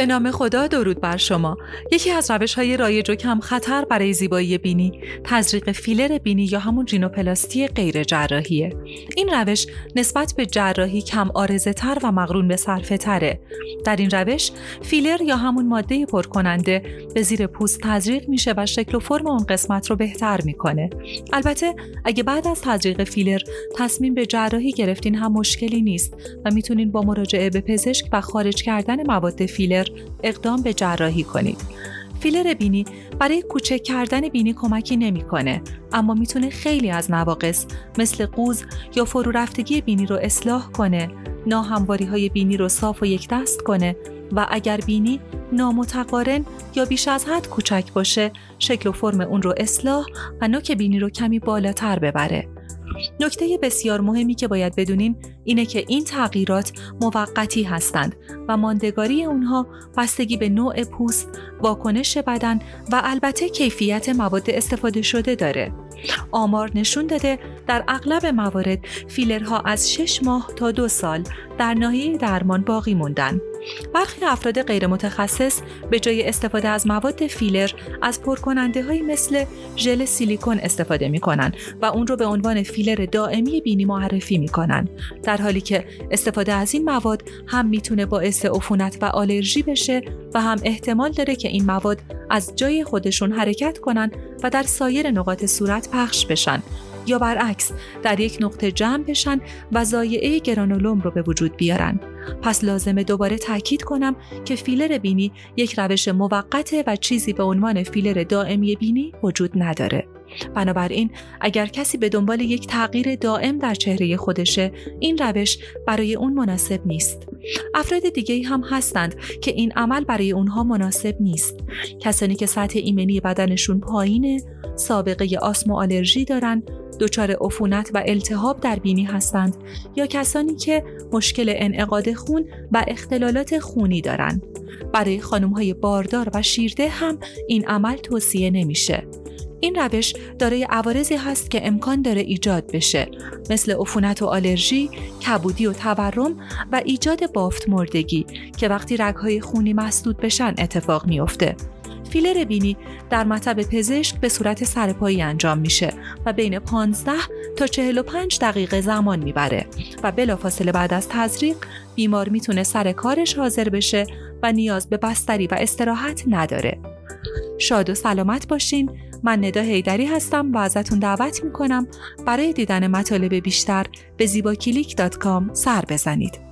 به نام خدا درود بر شما. یکی از روش های رایج و کم خطر برای زیبایی بینی تزریق فیلر بینی یا همون ژینوپلاستی غیر جراحیه. این روش نسبت به جراحی کم آرزه تر و مقرون به صرفه تره در این روش فیلر یا همون ماده پر کننده به زیر پوست تزریق میشه و شکل و فرم اون قسمت رو بهتر می‌کنه البته اگه بعد از تزریق فیلر تصمیم به جراحی گرفتین هم مشکلی نیست و می‌تونین با مراجعه به پزشک و خارج کردن مواد فیلر اقدام به جراحی کنید. فیلر بینی برای کوچک کردن بینی کمکی نمی‌کنه اما می‌تونه خیلی از نواقص مثل قوز یا فرو رفتگی بینی رو اصلاح کنه ناهمواری های بینی رو صاف و یک دست کنه و اگر بینی نامتقارن یا بیش از حد کوچک باشه شکل و فرم اون رو اصلاح و نوک بینی رو کمی بالاتر ببره نکته بسیار مهمی که باید بدونین اینه که این تغییرات موقتی هستند و ماندگاری اونها بستگی به نوع پوست، واکنش بدن و البته کیفیت مواد استفاده شده داره. آمار نشون داده در اغلب موارد فیلرها از 6 ماه تا دو سال در ناحیه درمان باقی موندن. برخی افراد غیر متخصص به جای استفاده از مواد فیلر از پرکننده های مثل ژل سیلیکون استفاده می کنن و اون رو به عنوان فیلر دائمی بینی معرفی می کنن. در حالی که استفاده از این مواد هم می‌تونه باعث عفونت و آلرژی بشه و هم احتمال داره که این مواد از جای خودشون حرکت کنن و در سایر نقاط صورت پخش بشن یا برعکس در یک نقطه جمع بشن و زایعه گرانولوم رو به وجود بیارن. پس لازمه دوباره تاکید کنم که فیلر بینی یک روش موقته و چیزی به عنوان فیلر دائمی بینی وجود نداره. بنابراین اگر کسی به دنبال یک تغییر دائم در چهره خودشه این روش برای اون مناسب نیست افراد دیگه هم هستند که این عمل برای اونها مناسب نیست کسانی که سطح ایمنی بدنشون پایینه سابقه آسم و آلرژی دارن دچار عفونت و التهاب در بینی هستند یا کسانی که مشکل انعقاد خون و اختلالات خونی دارند. برای خانم های باردار و شیرده هم این عمل توصیه نمیشه. این روش دارای عوارضی هست که امکان داره ایجاد بشه مثل عفونت و آلرژی، کبودی و تورم و ایجاد بافت مردگی که وقتی رگهای خونی مسدود بشن اتفاق میافته. فیلر بینی در مطب پزشک به صورت سرپایی انجام میشه و بین 15 تا 45 دقیقه زمان می‌بره و بلافاصله بعد از تزریق بیمار می‌تونه سر کارش حاضر بشه و نیاز به بستری و استراحت نداره. شاد و سلامت باشین من ندا هیدری هستم و ازتون دعوت می‌کنم برای دیدن مطالب بیشتر به زیباکلیک.com سر بزنید.